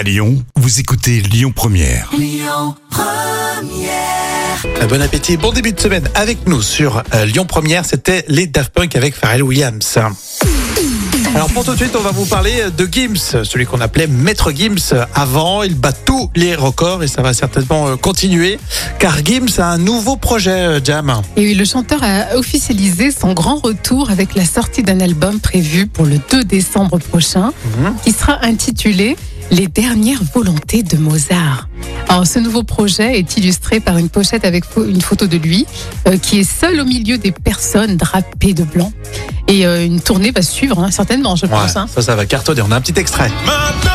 À Lyon, vous écoutez Lyon Première. Euh, Bon appétit, bon début de semaine avec nous sur euh, Lyon Première. C'était les Daft Punk avec Pharrell Williams. Alors pour tout de suite, on va vous parler de Gims, celui qu'on appelait Maître Gims avant. Il bat tous les records et ça va certainement euh, continuer car Gims a un nouveau projet, euh, Jam. Et oui, le chanteur a officialisé son grand retour avec la sortie d'un album prévu pour le 2 décembre prochain, Mhm. qui sera intitulé Les dernières volontés de Mozart. Alors, ce nouveau projet est illustré par une pochette avec une photo de lui, euh, qui est seul au milieu des personnes drapées de blanc. Et euh, une tournée va suivre, hein, certainement, je Ouais, pense. hein. ça, ça va cartonner. On a un petit extrait. Maintenant,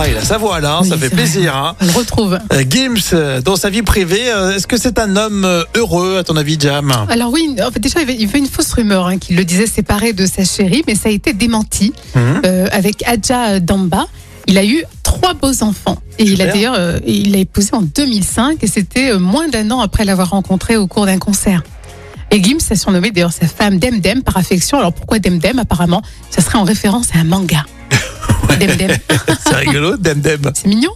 Ah, il a sa voix là, hein, Oui, ça fait plaisir. Hein. On le retrouve. Euh, Gims, euh, dans sa vie privée, euh, est-ce que c'est un homme heureux à ton avis, Jam Alors oui, en fait, déjà, il y avait- une fausse rumeur hein, qui le disait séparé de sa chérie, mais ça a été démenti Mhm. euh, avec Adja Damba. Il a eu trois beaux enfants. Et il a d'ailleurs, euh, il l'a épousé en 2005 et c'était moins d'un an après l'avoir rencontré au cours d'un concert. Et Gims a surnommé d'ailleurs sa femme Demdem par affection. Alors pourquoi Demdem Apparemment, ça serait en référence à un manga. C'est rigolo, Dem Dem. c'est mignon.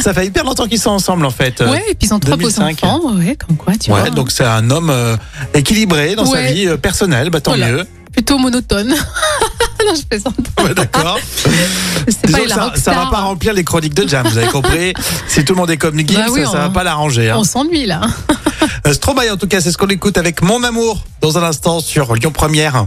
Ça fait hyper longtemps qu'ils sont ensemble en fait. Euh, Ouais, et puis ils ont trois beaux 2005. enfants. Ouais, comme quoi, tu Ouais, vois. donc c'est un homme euh, équilibré dans sa vie euh, personnelle, bah tant Voilà. mieux. Plutôt monotone. non, je plaisante. Ouais, D'accord. Ça, ça va pas remplir les chroniques de Jam, vous avez compris. si tout le monde est comme Gims, Bah oui, ça, on- va pas l'arranger. Hein. On s'ennuie là. Stromae, en tout cas, c'est ce qu'on écoute avec Mon Amour dans un instant sur Lyon Première.